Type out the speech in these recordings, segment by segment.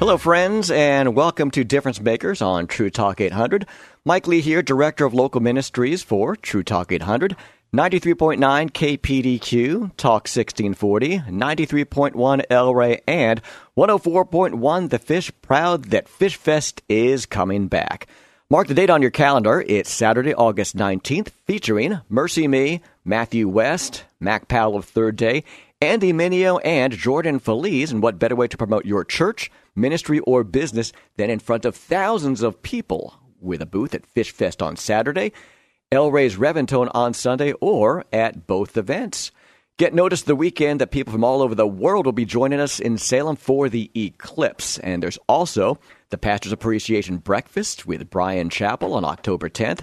Hello, friends, and welcome to Difference Makers on True Talk 800. Mike Lee here, Director of Local Ministries for True Talk 800. 93.9 KPDQ, Talk 1640, 93.1 El Rey, and 104.1 The Fish, proud that Fish Fest is coming back. Mark the date on your calendar. It's Saturday, August 19th, featuring Mercy Me, Matthew West, Mac Powell of Third Day, Andy Mineo, and Jordan Feliz. And what better way to promote your church, ministry, or business than in front of thousands of people with a booth at Fish Fest on Saturday, El Rey's Reventone on Sunday, or at both events. Get notice the weekend that people from all over the world will be joining us in Salem for the eclipse. And there's also the Pastor's Appreciation Breakfast with Bryan Chapell on October 10th.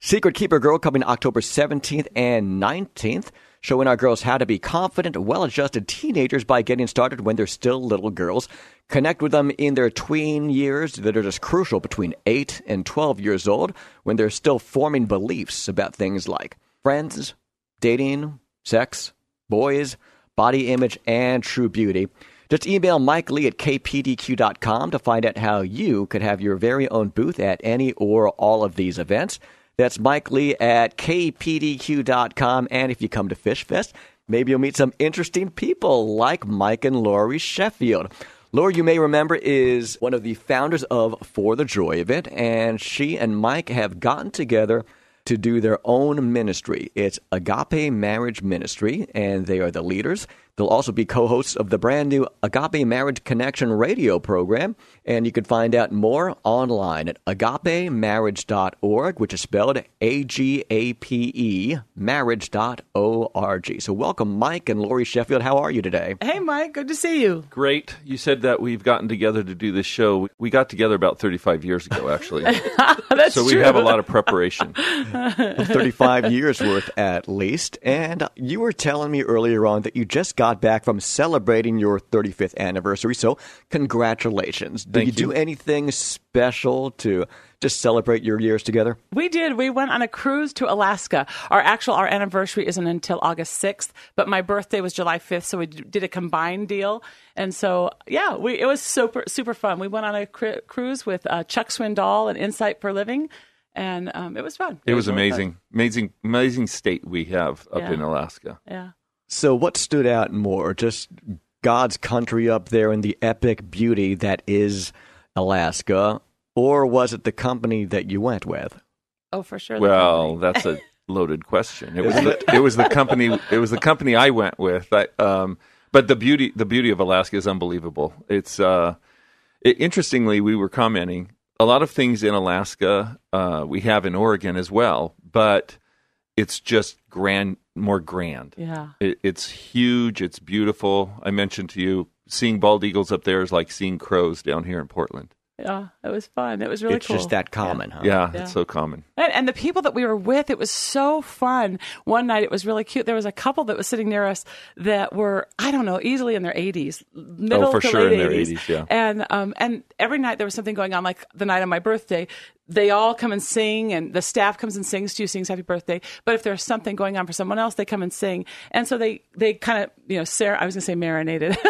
Secret Keeper Girl coming October 17th and 19th, showing our girls how to be confident, well adjusted teenagers by getting started when they're still little girls. Connect with them in their tween years that are just crucial between 8 and 12 years old when they're still forming beliefs about things like friends, dating, sex, boys, body image, and true beauty. Just email Mike Lee at kpdq.com to find out how you could have your very own booth at any or all of these events. That's Mike Lee at kpdq.com. And if you come to Fish Fest, maybe you'll meet some interesting people like Mike and Laurie Sheffield. Laurie, you may remember, is one of the founders of For the Joy event, and she and Mike have gotten together to do their own ministry. It's Agape Marriage Ministry, and they are the leaders. They'll also be co hosts of the brand new Agape Marriage Connection radio program, and you can find out more online at agapemarriage.org, which is spelled A G A P E, marriage.org. So, welcome, Mike and Laurie Sheffield. How are you today? Hey, Mike, good to see you. Great. You said that we've gotten together to do this show. We got together about 35 years ago, actually. That's so we true. have a lot of preparation. 35 years worth at least. And you were telling me earlier on that you just got back from celebrating your 35th anniversary. So, congratulations. Did Thank you do anything special to just celebrate your years together? We did. We went on a cruise to Alaska. Our actual our anniversary isn't until August 6th, but my birthday was July 5th, so we did a combined deal. And so, yeah, we it was super super fun. We went on a cru- cruise with uh, Chuck Swindoll and Insight for Living, and um, it was fun. It was really fun. amazing. Amazing, amazing state we have up Yeah. in Alaska. Yeah. So, what stood out more? Just God's country up there in the epic beauty that is Alaska? Or was it the company that you went with? Oh, for sure. Well, that's a loaded question. It was the, it was the company it was the company I went with. I, um, but the beauty the beauty of Alaska is unbelievable. It's uh, it, interestingly we were commenting a lot of things in Alaska uh, we have in Oregon as well, but it's just grand more grand. yeah. It, it's huge. It's beautiful. I mentioned to you seeing bald eagles up there is like seeing crows down here in Portland. Yeah, it was fun. It was really cool. it's cool. just that common, huh? Yeah, Yeah. it's so common. And, and the people that we were with, it was so fun. One night, it was really cute. There was a couple that was sitting near us that were, I don't know, easily in their 80s, middle Oh, for to sure late in their 80s. 80s, yeah. And um, and every night there was something going on. Like the night of my birthday, they all come and sing, and the staff comes and sings to you, sings happy birthday. But if there's something going on for someone else, they come and sing. And so they they kind of you know, Sarah, I was going to say marinated.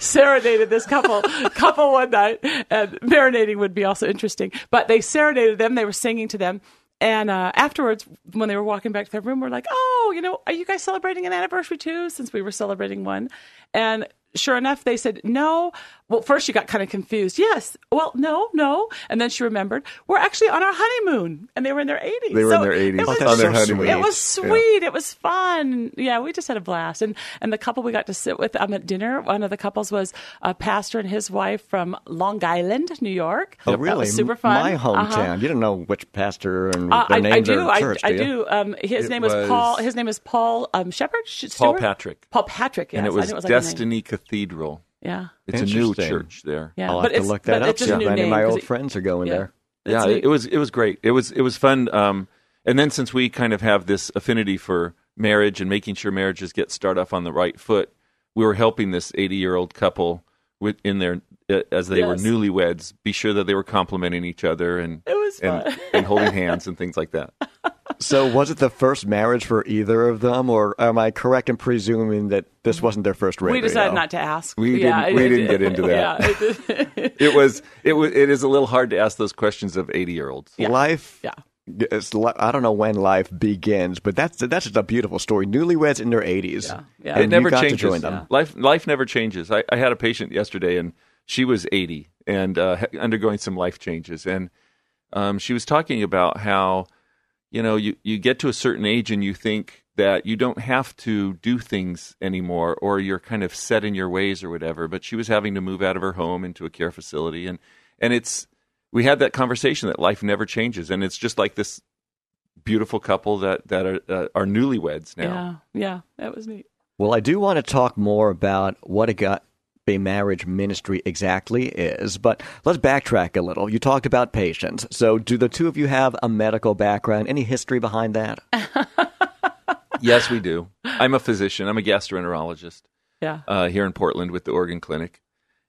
serenaded this couple couple one night and marinating would be also interesting. But they serenaded them they were singing to them and uh, afterwards when they were walking back to their room we're like oh you know are you guys celebrating an anniversary too since we were celebrating one? And sure enough they said no well, first she got kind of confused. Yes. Well, no, no. And then she remembered we're actually on our honeymoon, and they were in their 80s. They were in So their it 80s was- Oh, on their so honeymoon. sweet. It was Yeah. sweet. It was fun. Yeah, we just had a blast. And and the couple we got to sit with um, at dinner, one of the couples was a pastor and his wife from Long Island, New York. Oh, That really? was super fun. My hometown. Uh-huh. You don't know which pastor and Uh, their I, name I their do. I, church, I do. you? do. Um, his It name was, was- Paul. His name is Paul um, Shepherd. Paul Patrick. Paul Patrick. Yes, and it I was knew like a. Destiny Cathedral. Yeah. It's a new church there. Yeah. I'll but have it's, to look that up. It's just see a if new any name. of my 'cause old it- friends are going yeah. there. It's yeah, neat. it was it was great. It was it was fun. Um, and then since we kind of have this affinity for marriage and making sure marriages get started off on the right foot, we were helping this 80 year old couple with in their Uh, as they were newlyweds be sure that they were complimenting each other and It was and, and holding hands and things like that. So, was it the first marriage for either of them, or am I correct in presuming that this wasn't their first radio? We decided not to ask. We yeah, didn't- we didn't get into that. Yeah, it- It was it was it is a little hard to ask those questions of 80 year olds. Yeah. Life. Yeah. It's, I don't know when life begins, but that's that's just a beautiful story. Newlyweds in their 80s. Yeah, yeah. And it never you got changes. to join them. Life life never changes. I, I had a patient yesterday, and she was 80 and uh, undergoing some life changes, and um, she was talking about how you know you you get to a certain age and you think that you don't have to do things anymore, or you're kind of set in your ways or whatever. But she was having to move out of her home into a care facility, and and it's we had that conversation that life never changes, and it's just like this beautiful couple that that are uh, are newlyweds now. yeah, yeah, that was neat. Well, I do want to talk more about what a got a marriage ministry exactly is, but let's backtrack a little. You talked about patients. So, do the two of you have a medical background? Any history behind that? Yes, we do. I'm a physician. I'm a gastroenterologist Yeah. uh, here in Portland with the Oregon Clinic,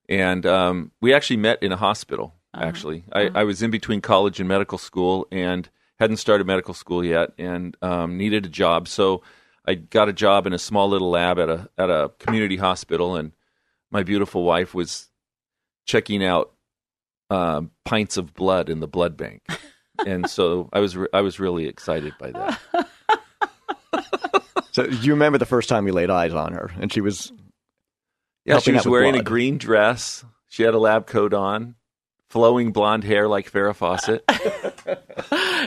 and um, we actually met in a hospital. Actually, I, I was in between college and medical school, and hadn't started medical school yet, and um, needed a job. So I got a job in a small little lab at a at a community hospital, and my beautiful wife was checking out um, pints of blood in the blood bank, and so I was re- I was really excited by that. So, you remember the first time you laid eyes on her, and she was Yeah, she was wearing a green dress. She had a lab coat on, flowing blonde hair like Farrah Fawcett.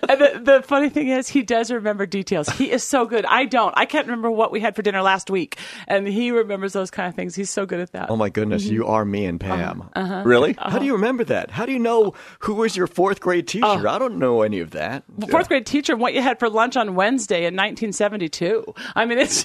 And the, the funny thing is, he does remember details. He is so good. I don't. I can't remember what we had for dinner last week, and he remembers those kind of things. He's so good at that. Oh my goodness, you are me and Pam. Uh-huh. really? How do you remember that? How do you know who was your fourth grade teacher? Oh. I don't know any of that. Fourth grade teacher, and what you had for lunch on Wednesday in 1972. I mean, it's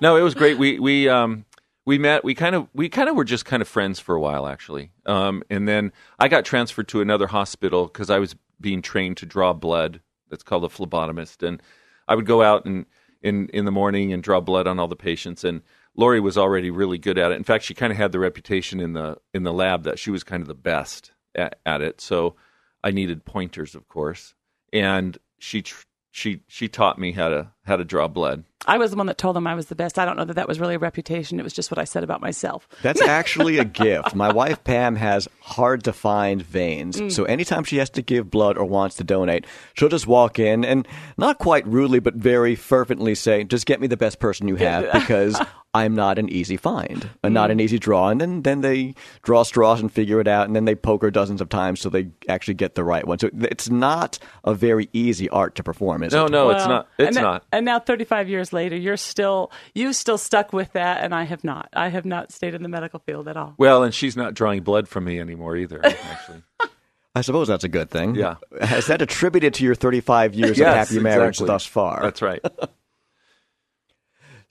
No, it was great. We we um we met. We kind of we kind of were just kind of friends for a while actually. Um, and then I got transferred to another hospital because I was being trained to draw blood. That's called a phlebotomist, and I would go out and in in the morning and draw blood on all the patients. And Laurie was already really good at it. In fact, she kind of had the reputation in the in the lab that she was kind of the best at, at it. So I needed pointers, of course, and she she she taught me how to how to draw blood. I was the one that told them I was the best. I don't know that that was really a reputation. It was just what I said about myself. That's actually a gift. My wife Pam has hard to find veins. Mm. So anytime she has to give blood or wants to donate, she'll just walk in and not quite rudely, but very fervently say, just get me the best person you have because I'm not an easy find and not Mm. an easy draw. And then, then they draw straws and figure it out. And then they poke her dozens of times so they actually get the right one. So it's not a very easy art to perform, is No, it? no, it's Well, not. It's and, not. And now, 35 years later, you're still you still stuck with that, and I have not. I have not stayed in the medical field at all. Well, and she's not drawing blood from me anymore either. Actually, I suppose that's a good thing. Yeah. Has that attributed to your 35 years Yes, of happy marriage exactly. thus far? that's right.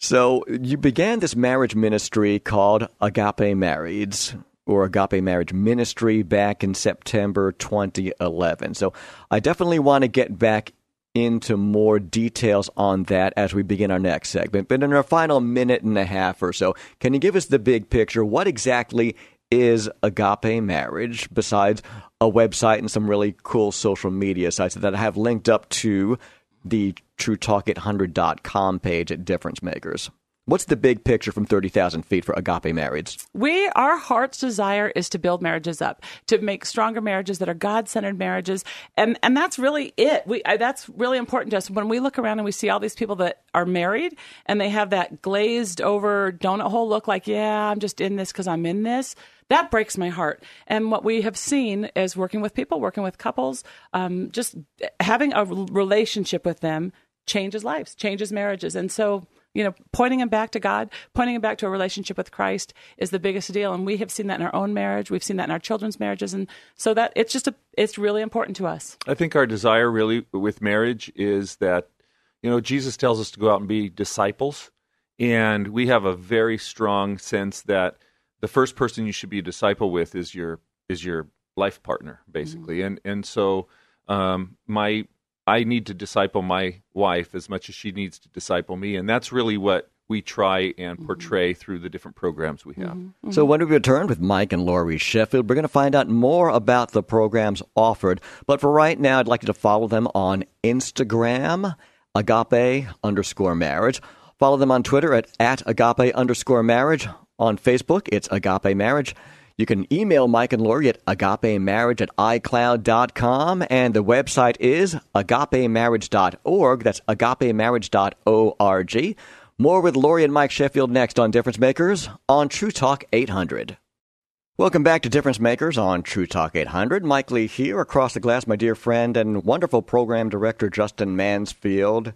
So you began this marriage ministry called Agape Marrieds or Agape Marriage Ministry back in September 2011. So I definitely want to get back into more details on that as we begin our next segment. But in our final minute and a half or so, can you give us the big picture? What exactly is Agape Marriage besides a website and some really cool social media sites that I have linked up to the TrueTalk800.com page at Difference Makers. What's the big picture from 30,000 feet for Agape Marrieds? We, our heart's desire is to build marriages up, to make stronger marriages that are God-centered marriages, and and that's really it. We that's really important to us. When we look around and we see all these people that are married and they have that glazed over donut hole look, like yeah, I'm just in this because I'm in this. that breaks my heart. And what we have seen is working with people, working with couples, um, just having a relationship with them changes lives, changes marriages. And so, you know, pointing them back to God, pointing them back to a relationship with Christ is the biggest deal. And we have seen that in our own marriage. We've seen that in our children's marriages. And so that it's just a, it's really important to us. I think our desire really with marriage is that, you know, Jesus tells us to go out and be disciples. And we have a very strong sense that the first person you should be a disciple with is your is your life partner, basically. Mm-hmm. And and so um, my I need to disciple my wife as much as she needs to disciple me, and that's really what we try and mm-hmm. portray mm-hmm. through the different programs we have. Mm-hmm. So when we return with Mike and Laurie Sheffield, we're going to find out more about the programs offered. But for right now, I'd like you to follow them on Instagram, agape underscore marriage. Follow them on Twitter at, at agape underscore marriage. On Facebook, it's agape marriage. You can email Mike and Laurie at agapemarriage at iCloud.com, and the website is agapemarriage.org. That's agapemarriage.org. More with Laurie and Mike Sheffield next on Difference Makers on True Talk 800. Welcome back to Difference Makers on True Talk 800. Mike Lee here, across the glass, my dear friend and wonderful program director Justin Mansfield.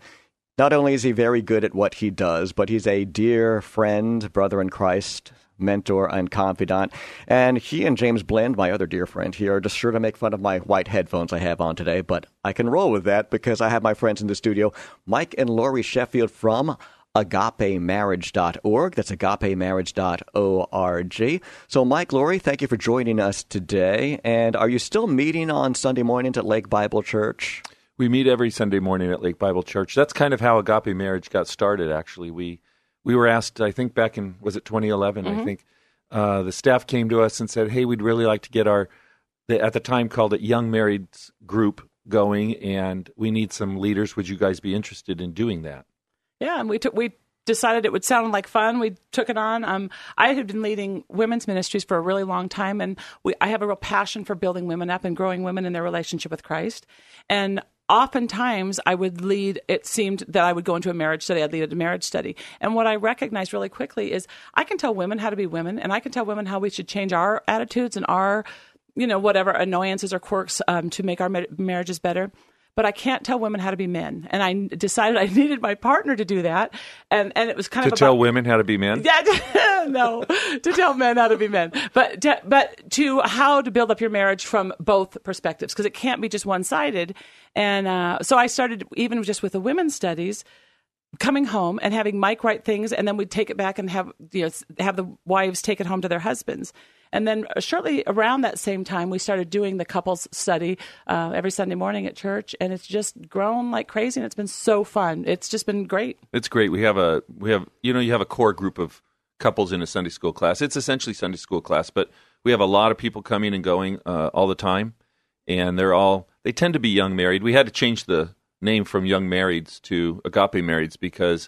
Not only is he very good at what he does, but he's a dear friend, brother in Christ, mentor and confidant. And he and James Blend, my other dear friend here, are just sure to make fun of my white headphones I have on today, but I can roll with that because I have my friends in the studio, Mike and Laurie Sheffield from agapemarriage.org. That's agapemarriage.org. So, Mike, Laurie, thank you for joining us today. And are you still meeting on Sunday mornings at Lake Bible Church? We meet every Sunday morning at Lake Bible Church. That's kind of how Agape Marriage got started, actually. We we were asked, I think back in was it 2011? Mm-hmm. I think uh, the staff came to us and said, "Hey, we'd really like to get our at the time called it Young Married Group going, and we need some leaders. Would you guys be interested in doing that?" Yeah, and we took we decided it would sound like fun. We took it on. Um, I had been leading women's ministries for a really long time, and we, I have a real passion for building women up and growing women in their relationship with Christ. And oftentimes I would lead, it seemed that I would go into a marriage study, I'd lead a marriage study. And what I recognized really quickly is I can tell women how to be women, and I can tell women how we should change our attitudes and our, you know, whatever annoyances or quirks um, to make our marriages better but I can't tell women how to be men. And I decided I needed my partner to do that. And and it was kind to of to tell women how to be men. Yeah, no, to tell men how to be men, but to, but to how to build up your marriage from both perspectives because it can't be just one sided. And uh, so I started even just with the women's studies coming home and having Mike write things, and then we'd take it back and have you know have the wives take it home to their husbands. And then shortly around that same time, we started doing the couples study uh, every Sunday morning at church, and it's just grown like crazy, and it's been so fun. It's just been great. It's great. We have a we have you know you have a core group of couples in a Sunday school class. It's essentially Sunday school class, but we have a lot of people coming and going uh, all the time, and they're all they tend to be young married. We had to change the name from young marrieds to agape marrieds because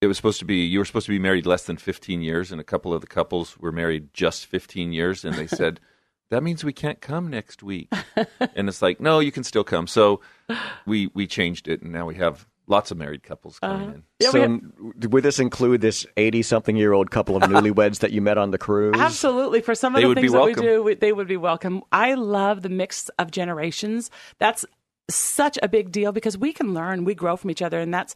it was supposed to be you were supposed to be married less than 15 years and a couple of the couples were married just 15 years and they said that means we can't come next week. And it's like no you can still come. So we we changed it and now we have lots of married couples coming uh, in. Yeah, so have, would this include this 80 something year old couple of newlyweds that you met on the cruise? Absolutely. For some of they the things that we do we, they would be welcome. I love the mix of generations. That's such a big deal because we can learn, we grow from each other, and that's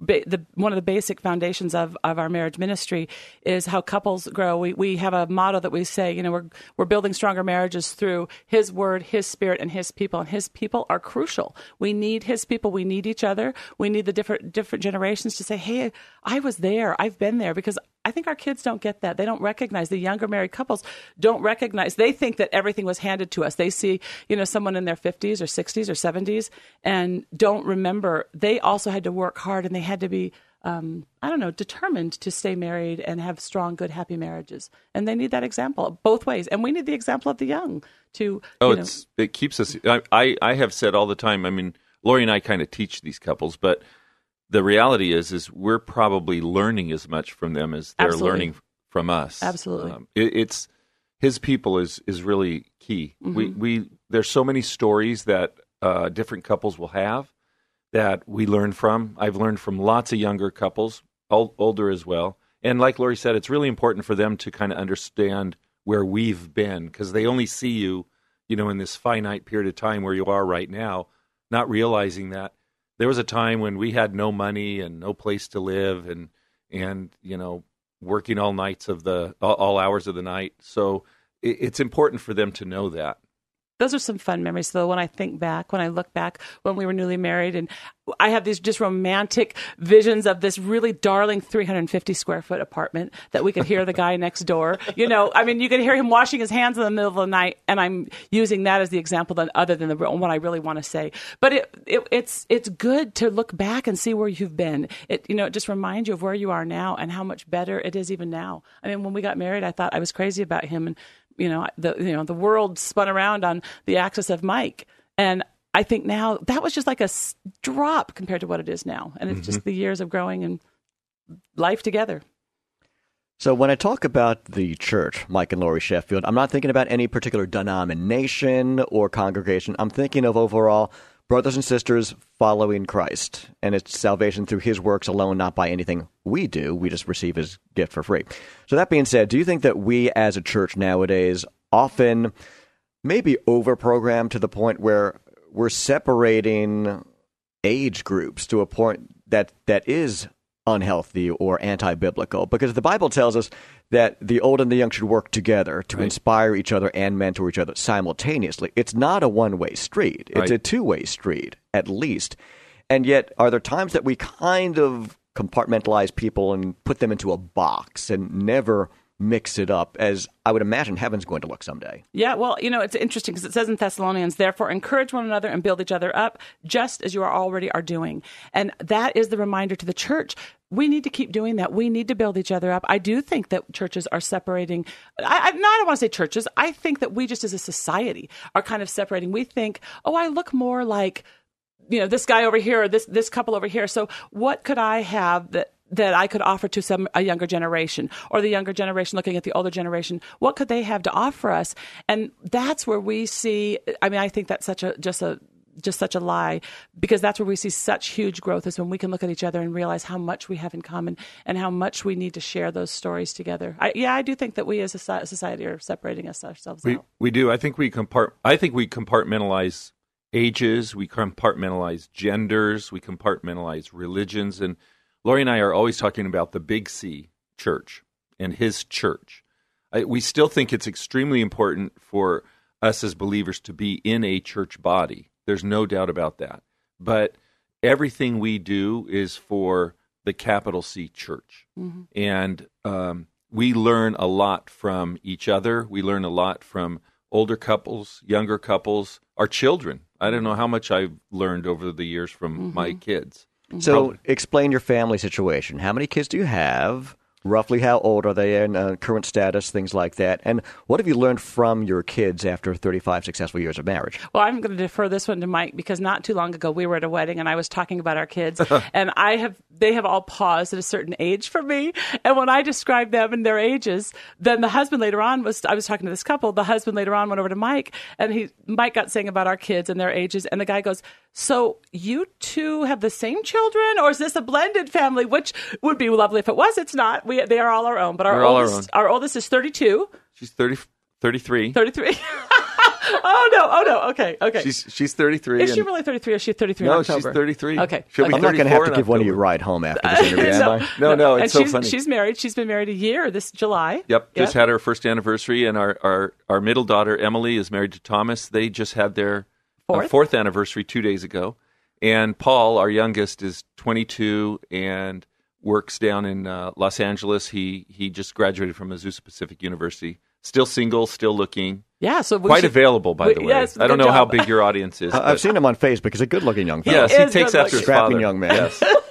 Ba- the one of the basic foundations of, of our marriage ministry is how couples grow. We we have a motto that we say, you know, we're we're building stronger marriages through His Word, His Spirit, and His people. And His people are crucial. We need His people. We need each other. We need the different different generations to say, hey, I was there. I've been there because I think our kids don't get that. They don't recognize the younger married couples don't recognize. They think that everything was handed to us. They see, you know, someone in their 50s or 60s or 70s and don't remember they also had to work hard and they had to be um, I don't know, determined to stay married and have strong, good, happy marriages. And they need that example both ways. And we need the example of the young to. Oh, it's, it keeps us. I, I, I have said all the time. I mean, Laurie and I kind of teach these couples, but the reality is is we're probably learning as much from them as they're Absolutely. learning from us. Absolutely, um, it, it's his people is is really key. Mm-hmm. We we there's so many stories that uh, different couples will have that we learn from. I've learned from lots of younger couples, old, older as well. And like Laurie said, it's really important for them to kind of understand where we've been because they only see you, you know, in this finite period of time where you are right now, not realizing that there was a time when we had no money and no place to live and and you know working all nights of the all, hours of the night. So it's important for them to know that. Those are some fun memories though when i think back when i look back when we were newly married and i have these just romantic visions of this really darling 350 square foot apartment that we could hear the guy next door. You know i mean you could hear him washing his hands in the middle of the night and i'm using that as the example than other than the what i really want to say. But it, it it's it's good to look back and see where you've been. It you know it just reminds you of where you are now and how much better it is even now. I mean when we got married i thought i was crazy about him and you know the you know the world spun around on the axis of Mike, and I think now that was just like a s- drop compared to what it is now, and it's just mm-hmm. the years of growing and life together. So when I talk about the church, Mike and Laurie Sheffield, I'm not thinking about any particular denomination or congregation. I'm thinking of overall brothers and sisters following Christ, and it's salvation through His works alone, not by anything we do. We just receive His gift for free. So that being said, do you think that we as a church nowadays often maybe over-programmed to the point where we're separating age groups to a point that that is unhealthy or anti-biblical. Because the bible tells us that the old and the young should work together to inspire each other and mentor each other simultaneously. It's not a one-way street. It's Right. a two-way street at least. And yet are there times that we kind of compartmentalize people and put them into a box and never mix it up as i would imagine heaven's going to look someday Yeah, well, you know, it's interesting because it says in Thessalonians, therefore encourage one another and build each other up, just as you are already are doing. And that is the reminder to the church. We need to keep doing that. We need to build each other up. I do think that churches are separating. I, I, no, I don't want to say churches. I think that we just as a society are kind of separating. We think, oh, I look more like you know this guy over here or this this couple over here so what could i have that that I could offer to some a younger generation or the younger generation looking at the older generation what could they have to offer us and that's where we see I mean I think that's such a just a just such a lie because that's where we see such huge growth is when we can look at each other and realize how much we have in common and how much we need to share those stories together. I, yeah, I do think that we as a society are separating us ourselves We out. we do. I think we compart. I think we compartmentalize ages. We compartmentalize genders. We compartmentalize religions. And Laurie and I are always talking about the Big C Church and His church. I, we still think it's extremely important for us as believers to be in a church body. There's no doubt about that. But everything we do is for the capital C Church, and um, we learn a lot from each other. We learn a lot from older couples, younger couples, our children. I don't know how much I've learned over the years from my kids. So, explain your family situation. How many kids do you have? Roughly, how old are they and uh, current status, things like that? And what have you learned from your kids after 35 successful years of marriage? Well, I'm going to defer this one to Mike because not too long ago we were at a wedding and I was talking about our kids, and I have they have all paused at a certain age for me. And when I described them and their ages, then the husband later on was I was talking to this couple. The husband later on went over to Mike, and he Mike got saying about our kids and their ages, and the guy goes, "So you two have the same children, or is this a blended family?" Which would be lovely if it was. It's not. We they are all our own, but our They're all our oldest our oldest is 32, She's 30, 33. 33. oh no! Oh no! Okay, okay. She's she's 33. Is she really 33 or is she 33 No, October? she's 33. Okay. She'll be I'm not going to have to give one of you a ride home after this interview, am I? No, no, and it's so she's, funny. She's married. She's been married a year this July. Yep, just had her first anniversary, and our, our, our middle daughter Emily is married to Thomas. They just had their Fourth? fourth anniversary two days ago, and Paul, our youngest, is 22 and works down in uh, Los Angeles. He he just graduated from Azusa Pacific University. Still single, still looking, Yeah, so quite should- available, by we- the way. yes, I don't good know how big your audience is. I- but- I've seen him on Facebook. He's a good looking young fellow. Yes, He he takes good after his Strapping father. young man. Yes.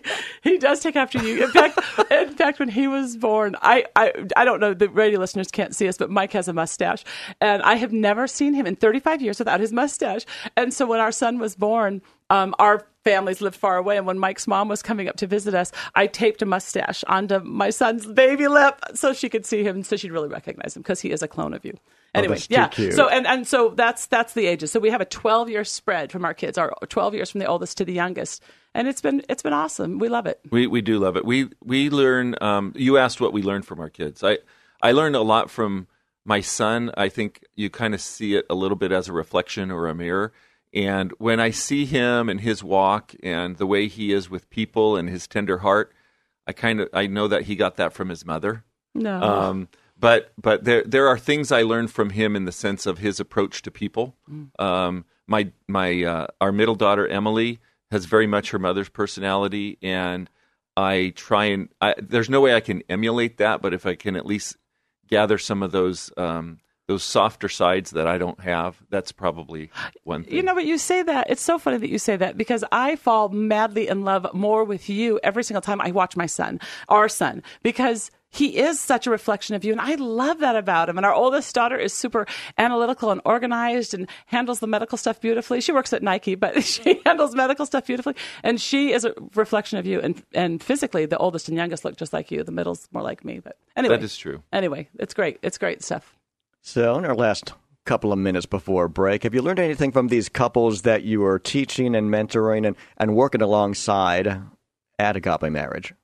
he does take after you. In fact, in fact, when he was born, I, I I don't know. The radio listeners can't see us, but Mike has a mustache, and I have never seen him in 35 years without his mustache. And so when our son was born, um, our families lived far away, and when Mike's mom was coming up to visit us, I taped a mustache onto my son's baby lip so she could see him, so she'd really recognize him because he is a clone of you. Anyway, too yeah. cute. So and and so that's that's the ages. So we have a 12 year spread from our kids, our 12 years from the oldest to the youngest, and it's been it's been awesome. We love it. We we do love it. We we learn. Um, you asked what we learned from our kids. I I learned a lot from my son, I think you kind of see it a little bit as a reflection or a mirror. And when I see him and his walk and the way he is with people and his tender heart, I kind of I know that he got that from his mother. No. Um, but but there there are things I learned from him in the sense of his approach to people. Um, my my uh, our middle daughter Emily has very much her mother's personality, and I try and I, there's no way I can emulate that, but if I can at least gather some of those um, those softer sides that I don't have, that's probably one thing. You know, but you say that. It's so funny that you say that because I fall madly in love more with you every single time I watch my son, our son, because he is such a reflection of you. And I love that about him. And our oldest daughter is super analytical and organized and handles the medical stuff beautifully. She works at Nike, but she handles medical stuff beautifully. And she is a reflection of you. And, and physically, the oldest and youngest look just like you. The middle's more like me. But anyway. That is true. Anyway, it's great. It's great stuff. So, in our last couple of minutes before break, have you learned anything from these couples that you are teaching and mentoring and, and working alongside at Agape Marriage?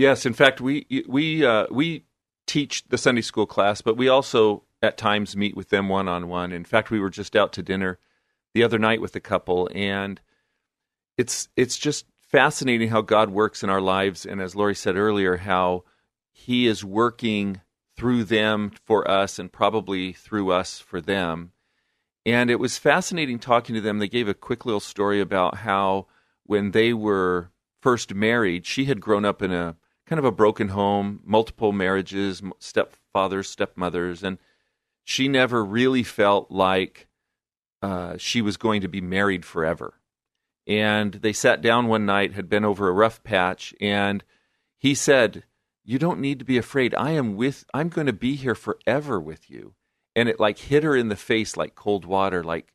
Yes, in fact, we we uh, we teach the Sunday school class, but we also at times meet with them one on one. In fact, we were just out to dinner the other night with a couple, and it's it's just fascinating how God works in our lives, and as Laurie said earlier, how He is working through them for us, and probably through us for them. And it was fascinating talking to them. They gave a quick little story about how when they were first married, she had grown up in a kind of a broken home, multiple marriages, stepfathers, stepmothers, and she never really felt like uh, she was going to be married forever. And they sat down one night, had been over a rough patch, and he said, "You don't need to be afraid. I am with. I'm going to be here forever with you." And it like hit her in the face like cold water, like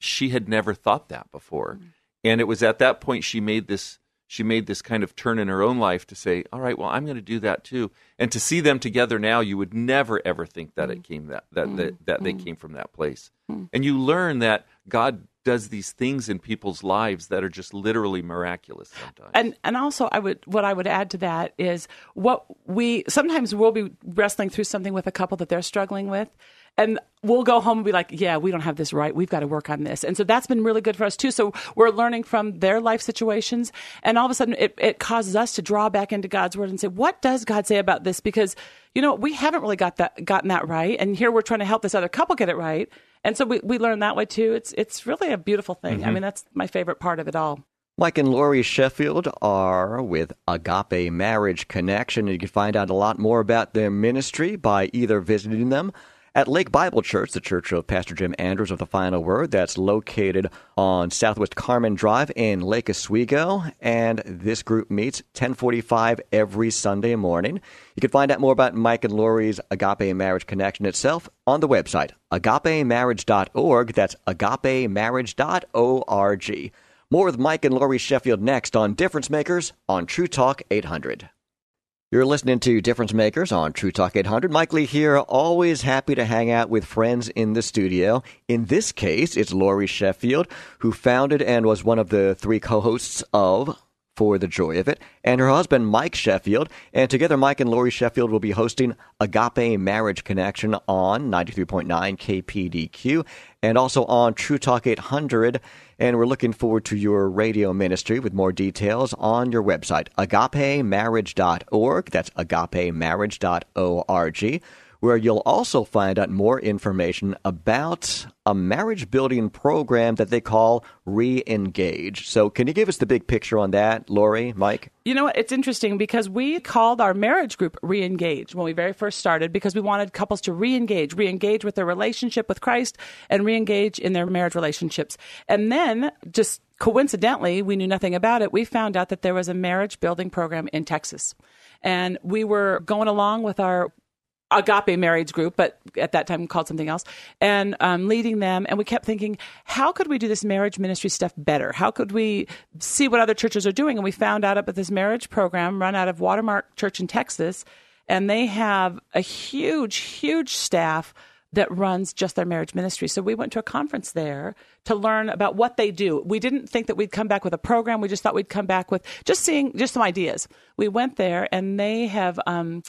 she had never thought that before. And it was at that point she made this she made this kind of turn in her own life to say, "All right, well, I'm going to do that too." And to see them together now, you would never ever think that it mm. came that that that, mm. that they mm. came from that place. And you learn that God does these things in people's lives that are just literally miraculous sometimes. And and also I would what I would add to that is what we sometimes we'll be wrestling through something with a couple that they're struggling with and we'll go home and be like, yeah, we don't have this right. We've got to work on this. And so that's been really good for us too. So we're learning from their life situations. And all of a sudden it, it causes us to draw back into God's word and say, what does God say about this? Because, you know, we haven't really got that, gotten that right. And here we're trying to help this other couple get it right. And so we, we learn that way too. It's, it's really a beautiful thing. I mm-hmm. mean, that's my favorite part of it all. Mike and Laurie Sheffield are with Agape Marriage Connection. You can find out a lot more about their ministry by either visiting them at Lake Bible Church, the church of Pastor Jim Andrews of the Final Word, that's located on Southwest Carman Drive in Lake Oswego. And this group meets 1045 every Sunday morning. You can find out more about Mike and Laurie's Agape Marriage Connection itself on the website, agapemarriage.org. That's agapemarriage.org. More with Mike and Laurie Sheffield next on Difference Makers on True Talk 800. You're listening to Difference Makers on True Talk 800. Mike Lee here, always happy to hang out with friends in the studio. In this case, it's Laurie Sheffield, who founded and was one of the three co hosts of For the Joy of It, and her husband, Mike Sheffield. And together, Mike and Laurie Sheffield will be hosting Agape Marriage Connection on 93.9 KPDQ and also on True Talk 800. And we're looking forward to your radio ministry with more details on your website, agapemarriage.org. That's agapemarriage.org, where you'll also find out more information about a marriage building program that they call Re-Engage. So, can you give us the big picture on that, Laurie, Mike? You know what? It's interesting because we called our marriage group Re-Engage when we very first started because we wanted couples to re-engage, re-engage with their relationship with Christ and re-engage in their marriage relationships. And then just coincidentally, we knew nothing about it. We found out that there was a marriage building program in Texas. And we were going along with our Agape Marriage Group, but at that time called something else, and um, leading them. And we kept thinking, how could we do this marriage ministry stuff better? How could we see what other churches are doing? And we found out about this marriage program run out of Watermark Church in Texas, and they have a huge, huge staff that runs just their marriage ministry. So we went to a conference there to learn about what they do. We didn't think that we'd come back with a program. We just thought we'd come back with just seeing just some ideas. We went there, and they have. Um,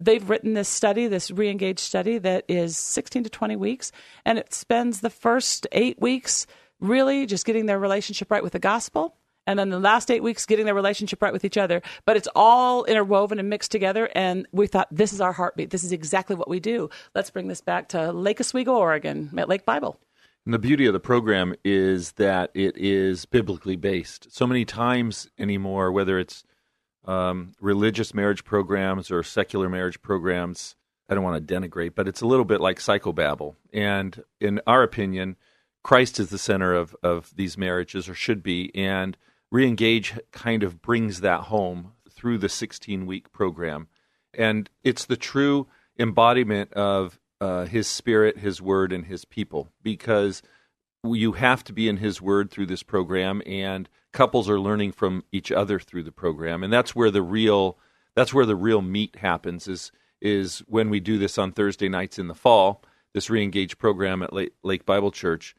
they've written this study, this re-engage study that is 16 to 20 weeks, and it spends the first eight weeks really just getting their relationship right with the gospel. And then the last eight weeks, getting their relationship right with each other. But it's all interwoven and mixed together. And we thought, this is our heartbeat. This is exactly what we do. Let's bring this back to Lake Oswego, Oregon, at Lake Bible. And the beauty of the program is that it is biblically based. So many times anymore, whether it's um, religious marriage programs or secular marriage programs, I don't want to denigrate, but it's a little bit like psychobabble. And in our opinion, Christ is the center of, of these marriages, or should be. And Reengage kind of brings that home through the 16 week program. And it's the true embodiment of uh, his spirit, his word, and his people because you have to be in his word through this program and couples are learning from each other through the program. And that's where the real that's where the real meat happens is is when we do this on Thursday nights in the fall this reengage program at Lake, Lake Bible Church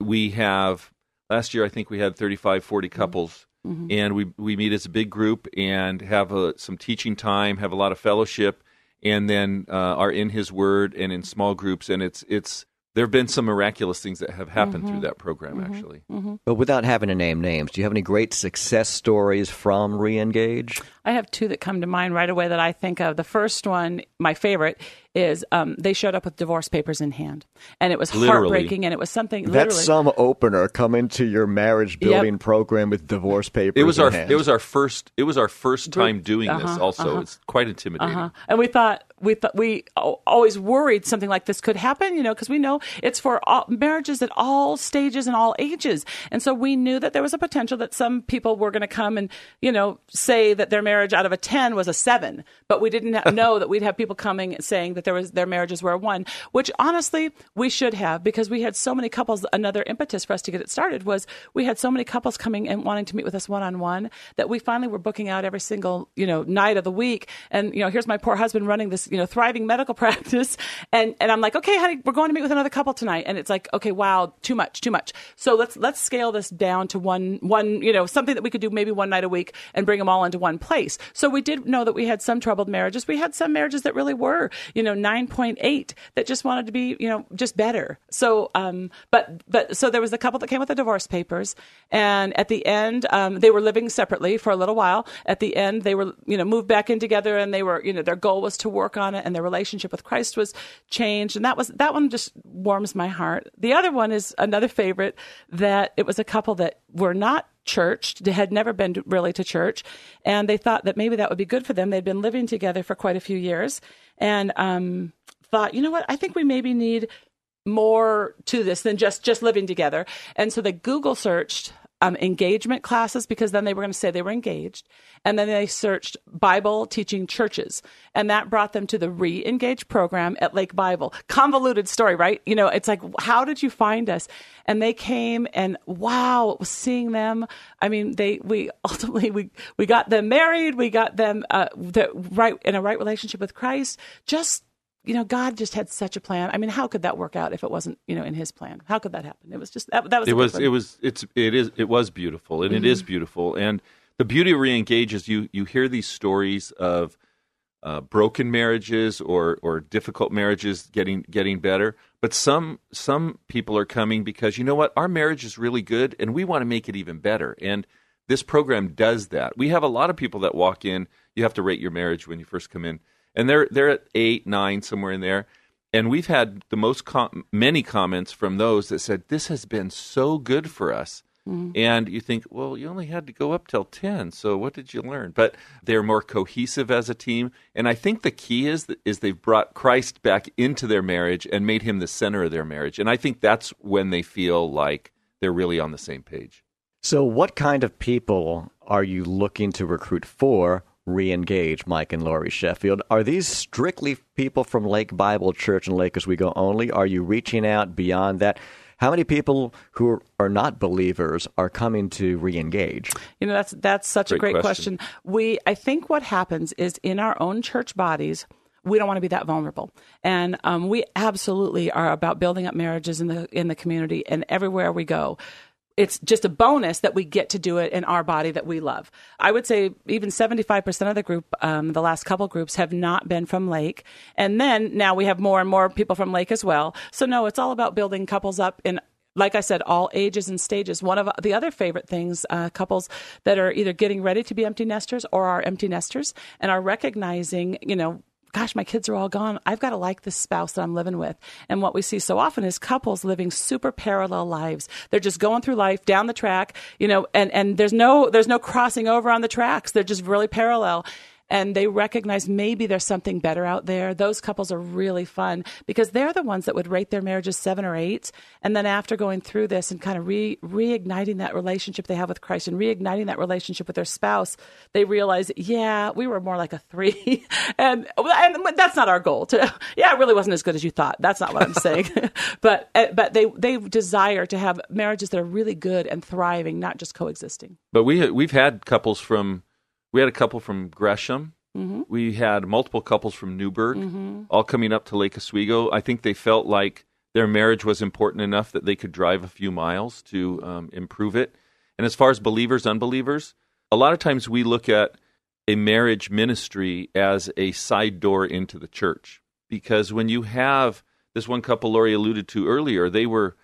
we have last year I think we had 35 40 couples. Mm-hmm. and we we meet as a big group and have a, some teaching time have a lot of fellowship and then uh, are in his word and in small groups. And it's it's there have been some miraculous things that have happened Mm-hmm. through that program actually But without having to name names, do you have any great success stories from Reengage? I have two that come to mind right away that I think of. The first one, my favorite, is um, they showed up with divorce papers in hand, and it was Literally. heartbreaking, and it was something. That's literally, some opener come into your marriage building program with divorce papers. it was in our hand. it was our first it was our first time doing this Uh-huh, also it's quite intimidating Uh-huh. And we thought we we always worried something like this could happen, you know, because we know it's for all, marriages at all stages and all ages, and so we knew that there was a potential that some people were going to come and you know say that their marriage out of a ten was a seven, but we didn't ha- know that we'd have people coming saying that there was their marriages were a one, which honestly we should have because we had so many couples. Another impetus for us to get it started was we had so many couples coming and wanting to meet with us one on one that we finally were booking out every single you know night of the week. And you know, here's my poor husband running this you know thriving medical practice, and and I'm like, okay, honey, we're going to meet with another couple tonight, and it's like, okay, wow, too much, too much. So let's let's scale this down to one one you know something that we could do maybe one night a week and bring them all into one place. So we did know that we had some troubled marriages. We had some marriages that really were you know nine point eight that just wanted to be you know just better. So um, but but so there was a couple that came with the divorce papers, and at the end um, they were living separately for a little while. At the end they were you know moved back in together, and they were you know their goal was to work on it, and their relationship with Christ was changed, and that was that one just warms my heart. The other one is another favorite that it was a couple that were not churched, they had never been really to church, and they thought that maybe that would be good for them. They'd been living together for quite a few years, and um, thought, you know what, I think we maybe need more to this than just just living together. And so they Google searched um, engagement classes because then they were going to say they were engaged, and then they searched Bible teaching churches, and that brought them to the Re-Engage program at Lake Bible. Convoluted story, right? You know, it's like, how did you find us? And they came, and wow, seeing them. I mean, they we ultimately we we got them married, we got them uh, the right in a right relationship with Christ. Just you know, God just had such a plan. I mean, how could that work out if it wasn't, you know, in His plan? How could that happen? It was just that. That was. it was it was it's it is it was beautiful and it is beautiful and the beauty of reengage is you you hear these stories of uh, broken marriages or or difficult marriages getting getting better but some some people are coming because you know what our marriage is really good and we want to make it even better and this program does that we have a lot of people that walk in you have to rate your marriage when you first come in and they're they're at eight nine somewhere in there. And we've had the most com- many comments from those that said this has been so good for us. Mm-hmm. And you think well you only had to go up till 10 so what did you learn? But they're more cohesive as a team. And i think the key is is they've brought christ back into their marriage and made him the center of their marriage. And i think that's when they feel like they're really on the same page. So, what kind of people are you looking to recruit for Reengage, Mike and Laurie Sheffield? Are these strictly people from Lake Bible Church and Lake Oswego only? Are you reaching out beyond that? How many people who are not believers are coming to re-engage? You know, that's that's such a Great great question. question. We, I think, what happens is in our own church bodies. We don't want to be that vulnerable, and um, we absolutely are about building up marriages in the in the community and everywhere we go. It's just a bonus that we get to do it in our body that we love. I would say even 75% of the group, um, the last couple groups, have not been from Lake. And then now we have more and more people from Lake as well. So, no, it's all about building couples up in like I said, all ages and stages. One of the other favorite things, uh, couples that are either getting ready to be empty nesters or are empty nesters and are recognizing, you know, gosh, my kids are all gone. I've got to like this spouse that I'm living with. And what we see so often is couples living super parallel lives. They're just going through life down the track, you know, and, and there's no, there's no crossing over on the tracks. They're just really parallel and they recognize maybe there's something better out there. Those couples are really fun because they're the ones that would rate their marriages seven or eight. And then after going through this and kind of re- reigniting that relationship they have with Christ and reigniting that relationship with their spouse, they realize, yeah, we were more like a three. and, and that's not our goal to, yeah, it really wasn't as good as you thought. That's not what I'm saying. but, eh, but they, they desire to have marriages that are really good and thriving, not just coexisting. But we, we've had couples from, we had a couple from Gresham. Mm-hmm. We had multiple couples from Newberg, mm-hmm. all coming up to Lake Oswego. I think they felt like their marriage was important enough that they could drive a few miles to um, improve it. And as far as believers, unbelievers, a lot of times we look at a marriage ministry as a side door into the church. Because when you have this one couple Laurie alluded to earlier, they were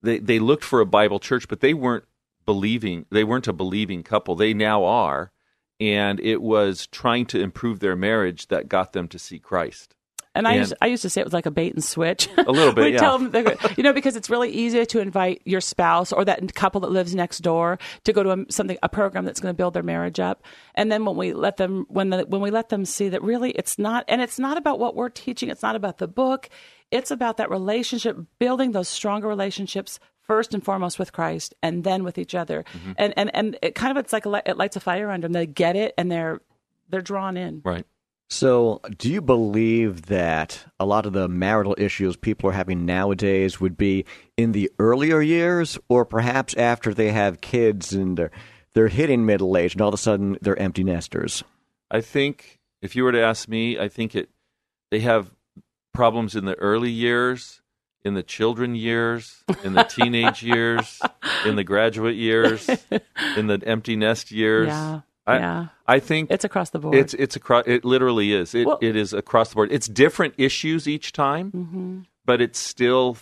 they, they looked for a Bible church, but they weren't believing they weren't a believing couple. They now are and it was trying to improve their marriage that got them to see Christ. And I, used, I used to say it was like a bait and switch. A little bit, we yeah. tell them, you know, because it's really easy to invite your spouse or that couple that lives next door to go to a, something, a program that's going to build their marriage up. And then when we let them, when the, when we let them see that really it's not, and it's not about what we're teaching, it's not about the book, it's about that relationship, building those stronger relationships first and foremost with Christ and then with each other. Mm-hmm. And, and, and it kind of, it's like a, it lights a fire under them. They get it and they're, they're drawn in. Right. So, do you believe that a lot of the marital issues people are having nowadays would be in the earlier years, or perhaps after they have kids and they're, they're hitting middle age and all of a sudden they're empty nesters? I think if you were to ask me, I think it they have problems in the early years in the children years, in the teenage years, in the graduate years, in the empty nest years. Yeah. I, yeah. I think it's across the board. It's it's across. It literally is. It well, it is across the board. It's different issues each time, mm-hmm. but it's still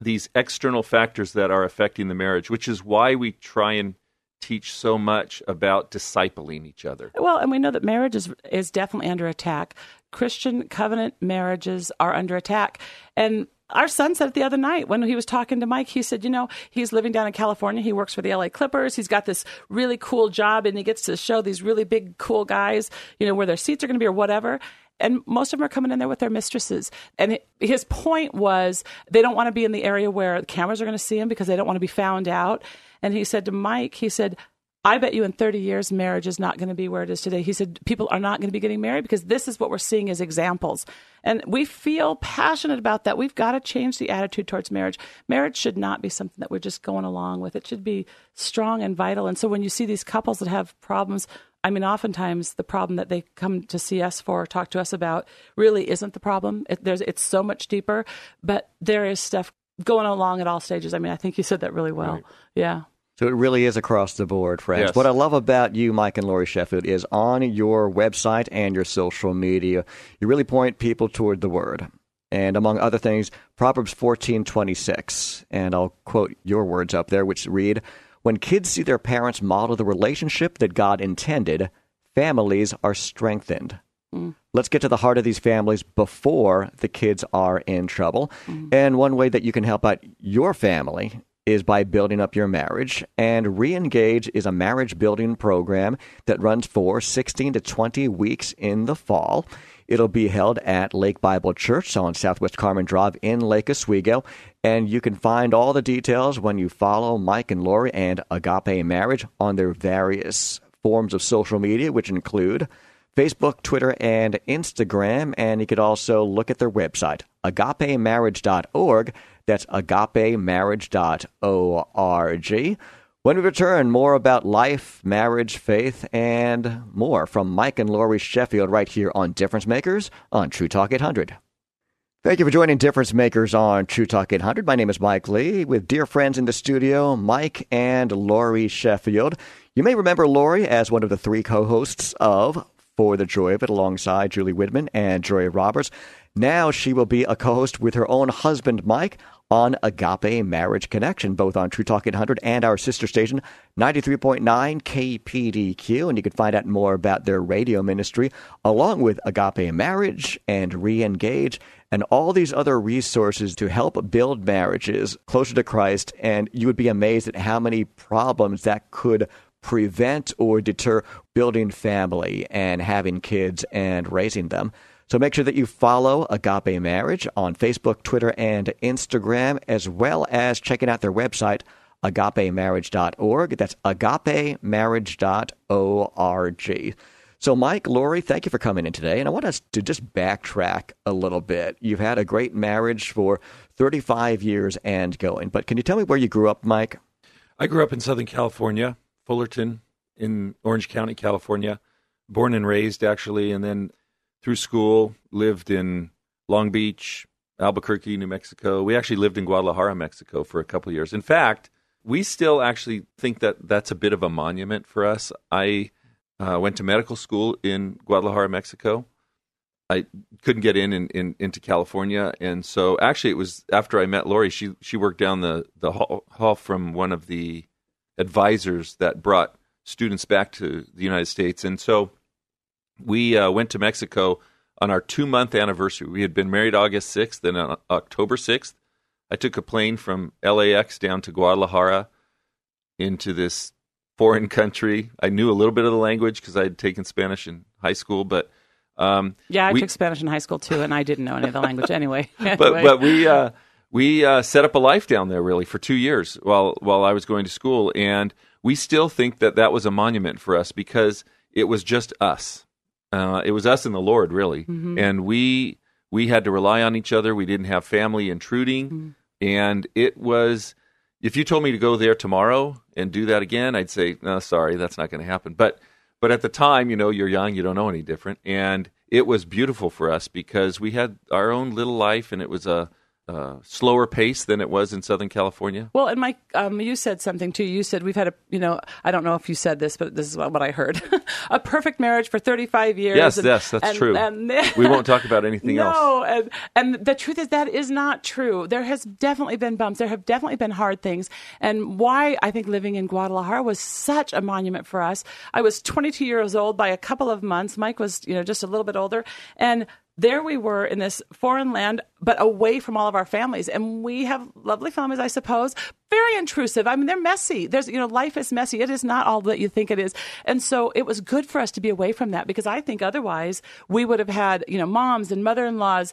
these external factors that are affecting the marriage, which is why we try and teach so much about discipling each other. Well, and we know that marriage is is definitely under attack. Christian covenant marriages are under attack, and our son said it the other night when he was talking to Mike. He said, you know, he's living down in California. He works for the LA Clippers. He's got this really cool job and he gets to show these really big, cool guys, you know, where their seats are going to be or whatever. And most of them are coming in there with their mistresses. And his point was they don't want to be in the area where the cameras are going to see them because they don't want to be found out. And he said to Mike, he said, I bet you in 30 years, marriage is not going to be where it is today. He said people are not going to be getting married because this is what we're seeing as examples. And we feel passionate about that. We've got to change the attitude towards marriage. Marriage should not be something that we're just going along with, it should be strong and vital. And so when you see these couples that have problems, I mean, oftentimes the problem that they come to see us for, or talk to us about, really isn't the problem. It, there's, it's so much deeper, but there is stuff going along at all stages. I mean, I think you said that really well. Right. Yeah. So it really is across the board, friends. Yes. What I love about you, Mike and Laurie Sheffield, is on your website and your social media, you really point people toward the Word. And among other things, Proverbs fourteen twenty six, and I'll quote your words up there, which read, "When kids see their parents model the relationship that God intended, families are strengthened." Mm. Let's get to the heart of these families before the kids are in trouble. Mm. And one way that you can help out your family is by building up your marriage. And Reengage is a marriage building program that runs for 16 to 20 weeks in the fall. It'll be held at Lake Bible Church on Southwest Carman Drive in Lake Oswego. And you can find all the details when you follow Mike and Laurie and Agape Marriage on their various forms of social media, which include Facebook, Twitter, and Instagram. And you could also look at their website, agapemarriage.org. That's agapemarriage.org. When we return, more about life, marriage, faith, and more from Mike and Laurie Sheffield right here on Difference Makers on True Talk 800. Thank you for joining Difference Makers on True Talk 800. My name is Mike Lee with dear friends in the studio, Mike and Laurie Sheffield. You may remember Laurie as one of the three co hosts of For the Joy of It alongside Julie Widman and Joy Roberts. Now she will be a co host with her own husband, Mike, on Agape Marriage Connection, both on True Talk 800 and our sister station, 93.9 KPDQ. And you can find out more about their radio ministry, along with Agape Marriage and Reengage, and all these other resources to help build marriages closer to Christ. And you would be amazed at how many problems that could prevent or deter building family and having kids and raising them. So make sure that you follow Agape Marriage on Facebook, Twitter, and Instagram, as well as checking out their website, agapemarriage.org. That's agapemarriage.org. So, Mike, Laurie, thank you for coming in today. And I want us to just backtrack a little bit. You've had a great marriage for 35 years and going. But can you tell me where you grew up, Mike? I grew up in Southern California, Fullerton, in Orange County, California. Born and raised, actually, and then through school, lived in Long Beach, Albuquerque, New Mexico. We actually lived in Guadalajara, Mexico for a couple years. In fact, we still actually think that that's a bit of a monument for us. I uh, went to medical school in Guadalajara, Mexico. I couldn't get in, in, in, into California, and so actually it was after I met Laurie. She she worked down the the hall, hall from one of the advisors that brought students back to the United States, and so we uh, went to Mexico on our two month anniversary. We had been married August 6th, and on October 6th, I took a plane from LAX down to Guadalajara into this foreign country. I knew a little bit of the language because I had taken Spanish in high school, but um, Yeah, I we- took Spanish in high school too, and I didn't know any of the language anyway. but but we uh, we uh, set up a life down there really for two years while while I was going to school, and we still think that that was a monument for us because it was just us. Uh, it was us and the Lord really, and we we had to rely on each other. We didn't have family intruding, and it was. If you told me to go there tomorrow and do that again, I'd say, no, sorry, that's not going to happen. But but at the time, you know, you're young, you don't know any different, and it was beautiful for us because we had our own little life, and it was a, a slower pace than it was in Southern California. Well, and Mike, um, you said something too. You said we've had a, you know, I don't know if you said this, but this is what I heard: a perfect marriage for 35 years. Yes, and- yes, that's and- true. and- we won't talk about anything else. no, and and the truth is that is not true. There has definitely been bumps. There have definitely been hard things, and why I think living in Guadalajara was such a monument for us. I was 22 years old by a couple of months. Mike was, you know, just a little bit older, and there we were in this foreign land, but away from all of our families. And we have lovely families, I suppose, very intrusive. I mean, they're messy. There's, you know, life is messy. It is not all that you think it is. And so it was good for us to be away from that because I think otherwise we would have had, you know, moms and mother in laws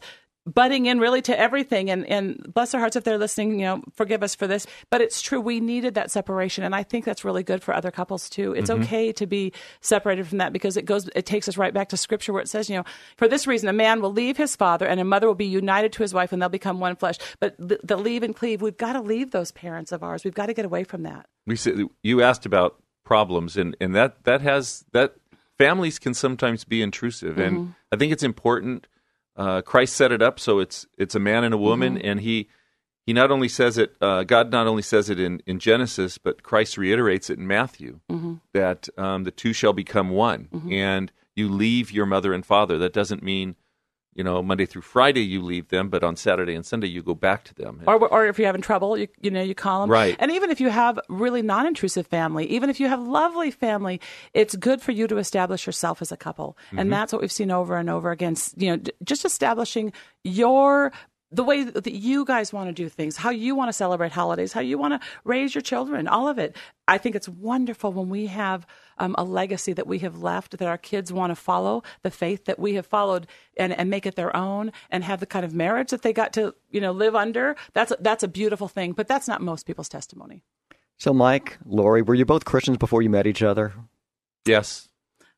butting in really to everything. And, and bless their hearts if they're listening you know forgive us for this. But it's true we needed that separation. And i think that's really good for other couples too. It's mm-hmm. okay to be separated from that because it goes it takes us right back to scripture where it says you know for this reason a man will leave his father and a mother will be united to his wife and they'll become one flesh. But the, the leave and cleave we've got to leave those parents of ours. We've got to get away from that. We said you asked about problems, and and that that has that families can sometimes be intrusive, and mm-hmm. I think it's important. Uh, Christ set it up so it's it's a man and a woman, and he he not only says it, uh, God not only says it in, in Genesis, but Christ reiterates it in Matthew that um, the two shall become one, and you leave your mother and father. That doesn't mean you know Monday through Friday you leave them, but on Saturday and Sunday you go back to them. or, or if you're having trouble, you, you know, you call them. Right. And even if you have really non-intrusive family, even if you have lovely family, it's good for you to establish yourself as a couple. Mm-hmm. And that's what we've seen over and over again. You know, just establishing your the way that you guys want to do things, how you want to celebrate holidays, how you want to raise your children, all of it. I think it's wonderful when we have um, a legacy that we have left that our kids want to follow, the faith that we have followed, and, and make it their own, and have the kind of marriage that they got to you know live under. That's that's a beautiful thing, but that's not most people's testimony. So, Mike, Laurie, were you both Christians before you met each other? yes,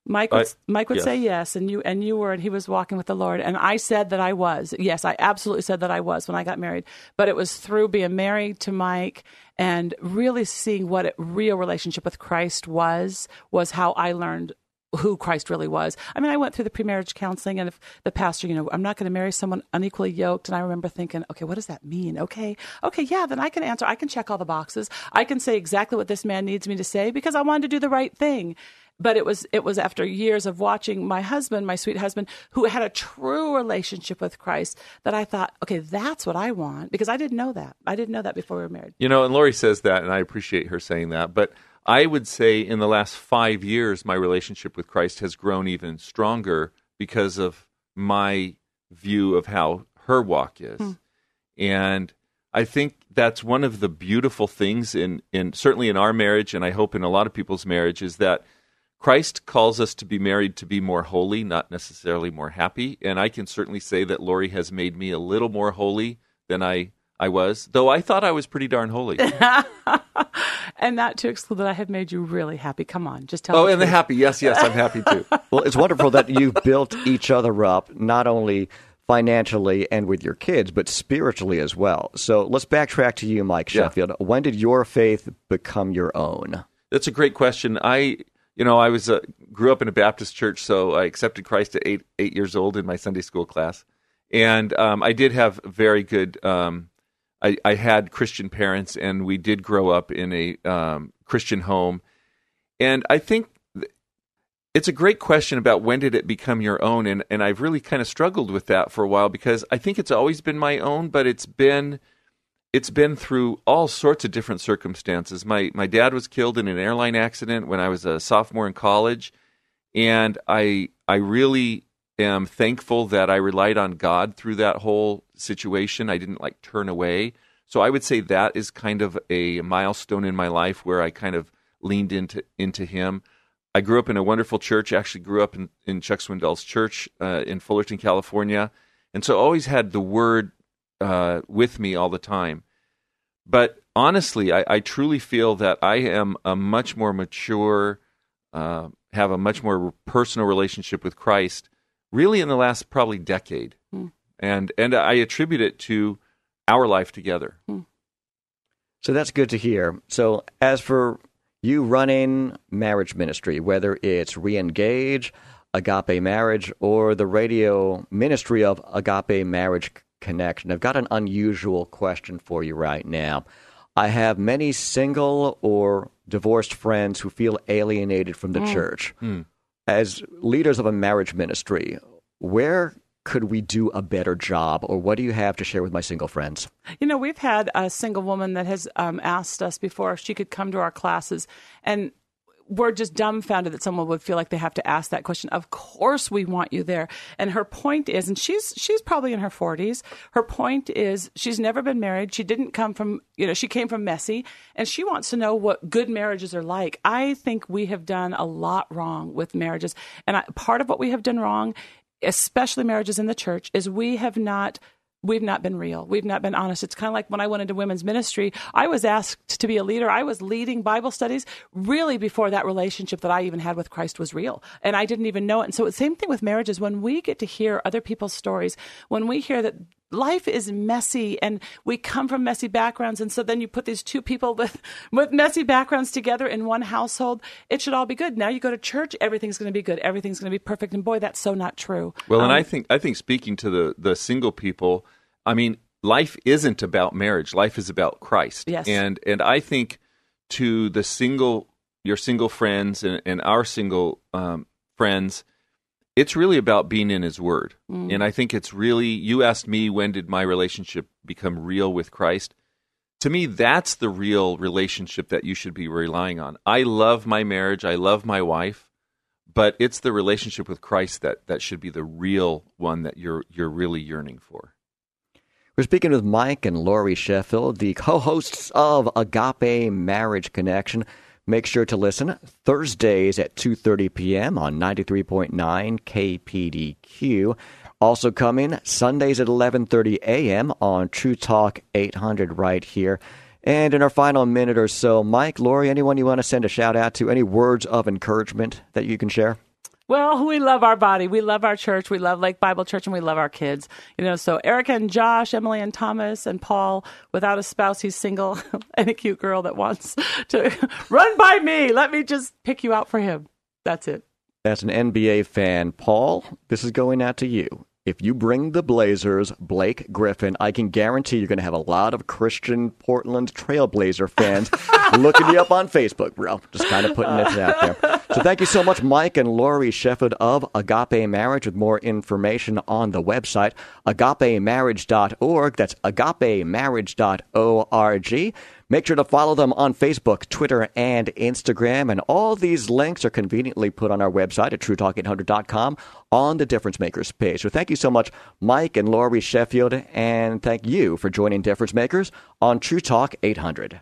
Mike would, I- Mike would yes. say yes, and you and you were, and he was walking with the Lord, and I said that I was. Yes, I absolutely said that I was when I got married, but it was through being married to Mike and really seeing what a real relationship with Christ was. Was how I learned who Christ really was. I mean, I went through the premarriage counseling, and if the pastor, you know, I'm not going to marry someone unequally yoked, and I remember thinking, okay, what does that mean? Okay, okay, yeah, then I can answer, I can check all the boxes, I can say exactly what this man needs me to say because I wanted to do the right thing. But it was it was after years of watching my husband, my sweet husband, who had a true relationship with Christ, that I thought, okay, that's what I want because I didn't know that. I didn't know that before we were married. You know, and Laurie says that, and I appreciate her saying that. But I would say in the last five years, my relationship with Christ has grown even stronger because of my view of how her walk is. Hmm. And I think that's one of the beautiful things in, in certainly in our marriage, and I hope in a lot of people's marriage, is that Christ calls us to be married to be more holy, not necessarily more happy. And I can certainly say that Laurie has made me a little more holy than I, I was, though I thought I was pretty darn holy. And not to exclude that I have made you really happy. Come on, just tell oh, the and the happy. Yes, yes, I'm happy too. Well, it's wonderful that you've built each other up, not only financially and with your kids, but spiritually as well. So let's backtrack to you, Mike Yeah. Sheffield. When did your faith become your own? That's a great question. I, you know, I was uh, grew up in a Baptist church, so I accepted Christ at eight eight years old in my Sunday school class, and um, I did have very good. Um, I, I had Christian parents, and we did grow up in a um, Christian home, and I think th- it's a great question about when did it become your own, and and I've really kind of struggled with that for a while because I think it's always been my own, but it's been it's been through all sorts of different circumstances. My my dad was killed in an airline accident when I was a sophomore in college, and I I really am thankful that I relied on God through that whole situation. I didn't like turn away. So I would say that is kind of a milestone in my life where I kind of leaned into into Him. I grew up in a wonderful church. Actually, grew up in, in Chuck Swindoll's church uh, in Fullerton, California, and so always had the Word uh, with me all the time. But honestly, I, I truly feel that I am a much more mature, uh, have a much more personal relationship with Christ, really in the last probably decade, and and I attribute it to our life together. So that's good to hear. So, as for you running marriage ministry, whether it's Reengage, Agape Marriage, or the radio ministry of Agape Marriage Connection, I've got an unusual question for you right now. I have many single or divorced friends who feel alienated from the church. As leaders of a marriage ministry, where could we do a better job, or what do you have to share with my single friends? You know, we've had a single woman that has um, asked us before if she could come to our classes, and we're just dumbfounded that someone would feel like they have to ask that question. Of course, we want you there. And her point is, and she's she's probably in her forties. Her point is, she's never been married. She didn't come from, you know, she came from messy, and she wants to know what good marriages are like. I think we have done a lot wrong with marriages, and I, part of what we have done wrong especially marriages in the church, is we have not we've not been real. We've not been honest. It's kind of like when I went into women's ministry, I was asked to be a leader. I was leading Bible studies really before that relationship that I even had with Christ was real. And I didn't even know it. And so same thing with marriages. When we get to hear other people's stories, when we hear that life is messy and we come from messy backgrounds and so then you put these two people with with messy backgrounds together in one household it should all be good now you go to church everything's going to be good everything's going to be perfect and boy that's so not true Well, and Um, I think I think speaking to the the single people, I mean, life isn't about marriage. Life is about Christ. Yes. And and I think to the single your single friends and, and our single um, friends, it's really about being in His Word. Mm. And I think it's really. You asked me when did my relationship become real with Christ. To me, that's the real relationship that you should be relying on. I love my marriage. I love my wife but it's the relationship with Christ that that should be the real one that you're you're really yearning for. We're speaking with Mike and Laurie Sheffield, the co-hosts of Agape Marriage Connection. Make sure to listen Thursdays at 2:30 p.m. on 93.9 KPDQ. Also coming Sundays at 11:30 a.m. on True Talk 800 right here. And in our final minute or so, Mike, Laurie, anyone you want to send a shout out to? Any words of encouragement that you can share? Well, we love our body. We love our church. We love Lake Bible Church and we love our kids. You know, so Erica and Josh, Emily and Thomas and Paul, without a spouse, he's single, and a cute girl that wants to run by me. Let me just pick you out for him. That's it. As an NBA fan, Paul, this is going out to you. If you bring the Blazers, Blake Griffin, I can guarantee you're going to have a lot of Christian Portland Trailblazer fans looking you up on Facebook, bro. Just kind of putting it out there. So thank you so much, Mike and Laurie Sheffield of Agape Marriage. With more information on the website, agapemarriage.org. That's agapemarriage.org. Make sure to follow them on Facebook, Twitter, and Instagram. And all these links are conveniently put on our website at truetalk800.com on the Difference Makers page. So thank you so much, Mike and Laurie Sheffield, and thank you for joining Difference Makers on True Talk 800.